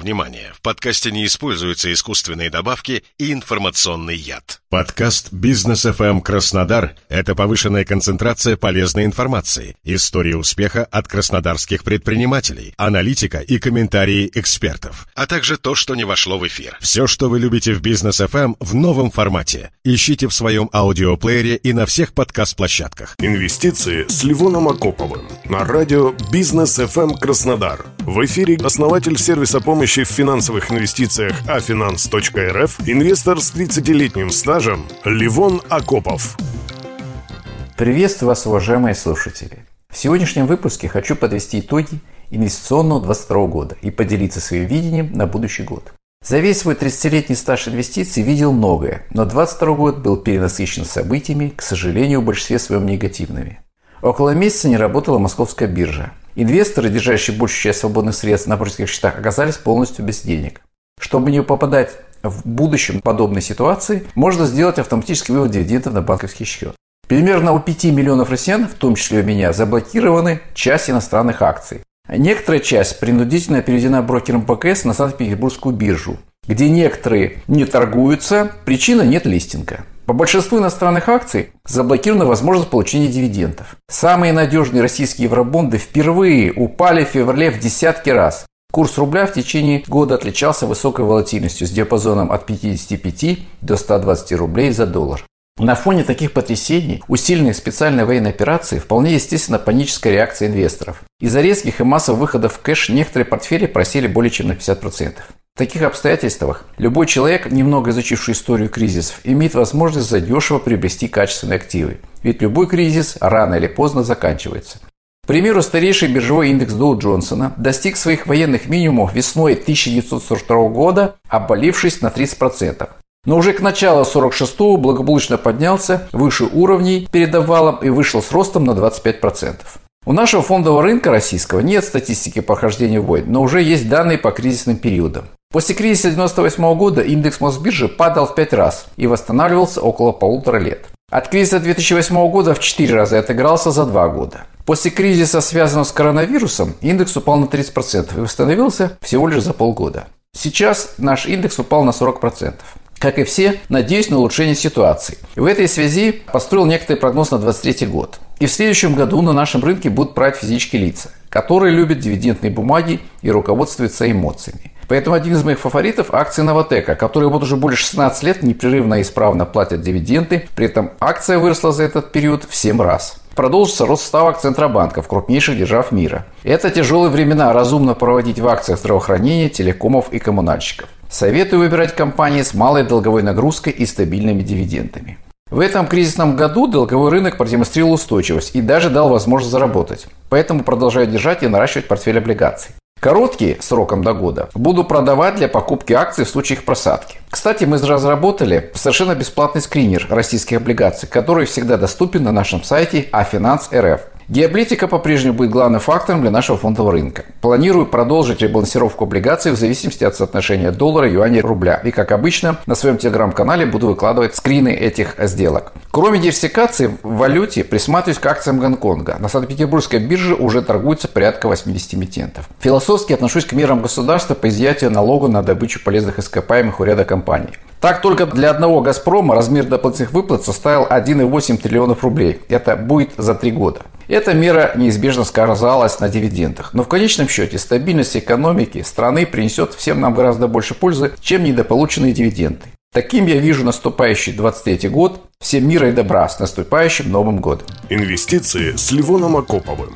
Внимание! В подкасте не используются искусственные добавки и информационный яд. Подкаст «Бизнес FM Краснодар» — это повышенная концентрация полезной информации, истории успеха от краснодарских предпринимателей, аналитика и комментарии экспертов, а также то, что не вошло в эфир. Все, что вы любите в «Бизнес FM» в новом формате. Ищите в своем аудиоплеере и на всех подкаст-площадках. Инвестиции с Ливоном Акоповым на радио «Бизнес FM Краснодар». В эфире основатель сервиса помощи в финансовых инвестициях афинанс.рф, инвестор с 30-летним стажем Ливон Акопов. Приветствую вас, уважаемые слушатели. В сегодняшнем выпуске хочу подвести итоги инвестиционного 22 года и поделиться своим видением на будущий год. За весь свой 30-летний стаж инвестиций видел многое, но 22 год был перенасыщен событиями, к сожалению, в большинстве своем негативными. Около месяца не работала московская биржа. Инвесторы, держащие большую часть свободных средств на брокерских счетах, оказались полностью без денег. Чтобы не попадать в будущем подобной ситуации, можно сделать автоматический вывод дивидендов на банковский счет. Примерно у 5 миллионов россиян, в том числе у меня, заблокированы часть иностранных акций. Некоторая часть принудительно переведена брокером ПКС на Санкт-Петербургскую биржу, где некоторые не торгуются, причина нет листинга. По большинству иностранных акций заблокирована возможность получения дивидендов. Самые надежные российские евробонды впервые упали в феврале в десятки раз. Курс рубля в течение года отличался высокой волатильностью с диапазоном от 55 до 120 рублей за доллар. На фоне таких потрясений усиленной специальной военной операции вполне естественно паническая реакция инвесторов. Из-за резких и массовых выходов в кэш некоторые портфели просели более чем на 50%. Таких обстоятельствах любой человек, немного изучивший историю кризисов, имеет возможность задешево приобрести качественные активы. Ведь любой кризис рано или поздно заканчивается. К примеру, старейший биржевой индекс Доу Джонсона достиг своих военных минимумов весной 1942 года, обвалившись на 30%. Но уже к началу 46-го благополучно поднялся выше уровней перед обвалом и вышел с ростом на 25%. У нашего фондового рынка российского нет статистики прохождения войн, но уже есть данные по кризисным периодам. После кризиса 1998 года индекс Мосбиржи падал в 5 раз и восстанавливался около полутора лет. От кризиса 2008 года в 4 раза отыгрался за 2 года. После кризиса, связанного с коронавирусом, индекс упал на 30% и восстановился всего лишь за полгода. Сейчас наш индекс упал на 40%. Как и все, надеюсь на улучшение ситуации. В этой связи построил некоторый прогноз на 2023 год. И в следующем году на нашем рынке будут править физические лица, которые любят дивидендные бумаги и руководствуются эмоциями. Поэтому один из моих фаворитов – акции Новотека, которые вот уже более 16 лет непрерывно и исправно платят дивиденды. При этом акция выросла за этот период в 7 раз. Продолжится рост ставок центробанков крупнейших держав мира. Это тяжелые времена разумно проводить в акциях здравоохранения, телекомов и коммунальщиков. Советую выбирать компании с малой долговой нагрузкой и стабильными дивидендами. В этом кризисном году долговой рынок продемонстрировал устойчивость и даже дал возможность заработать. Поэтому продолжаю держать и наращивать портфель облигаций. Короткие, сроком до года, буду продавать для покупки акций в случае их просадки. Кстати, мы разработали совершенно бесплатный скринер российских облигаций, который всегда доступен на нашем сайте afinans.rf. Геополитика по-прежнему будет главным фактором для нашего фондового рынка. Планирую продолжить ребалансировку облигаций в зависимости от соотношения доллара, юаня рубля. И, как обычно, на своем телеграм-канале буду выкладывать скрины этих сделок. Кроме диверсификации в валюте, присматриваюсь к акциям Гонконга. На Санкт-Петербургской бирже уже торгуется порядка 80 эмитентов. Философски отношусь к мерам государства по изъятию налога на добычу полезных ископаемых у ряда компаний. Так только для одного «Газпрома» размер дополнительных выплат составил 1,8 триллионов рублей. Это будет за три года. Эта мера неизбежно сказалась на дивидендах. Но в конечном счете стабильность экономики страны принесет всем нам гораздо больше пользы, чем недополученные дивиденды. Таким я вижу наступающий 23 год. Всем мира и добра с наступающим Новым годом. Инвестиции с Ливоном Акоповым.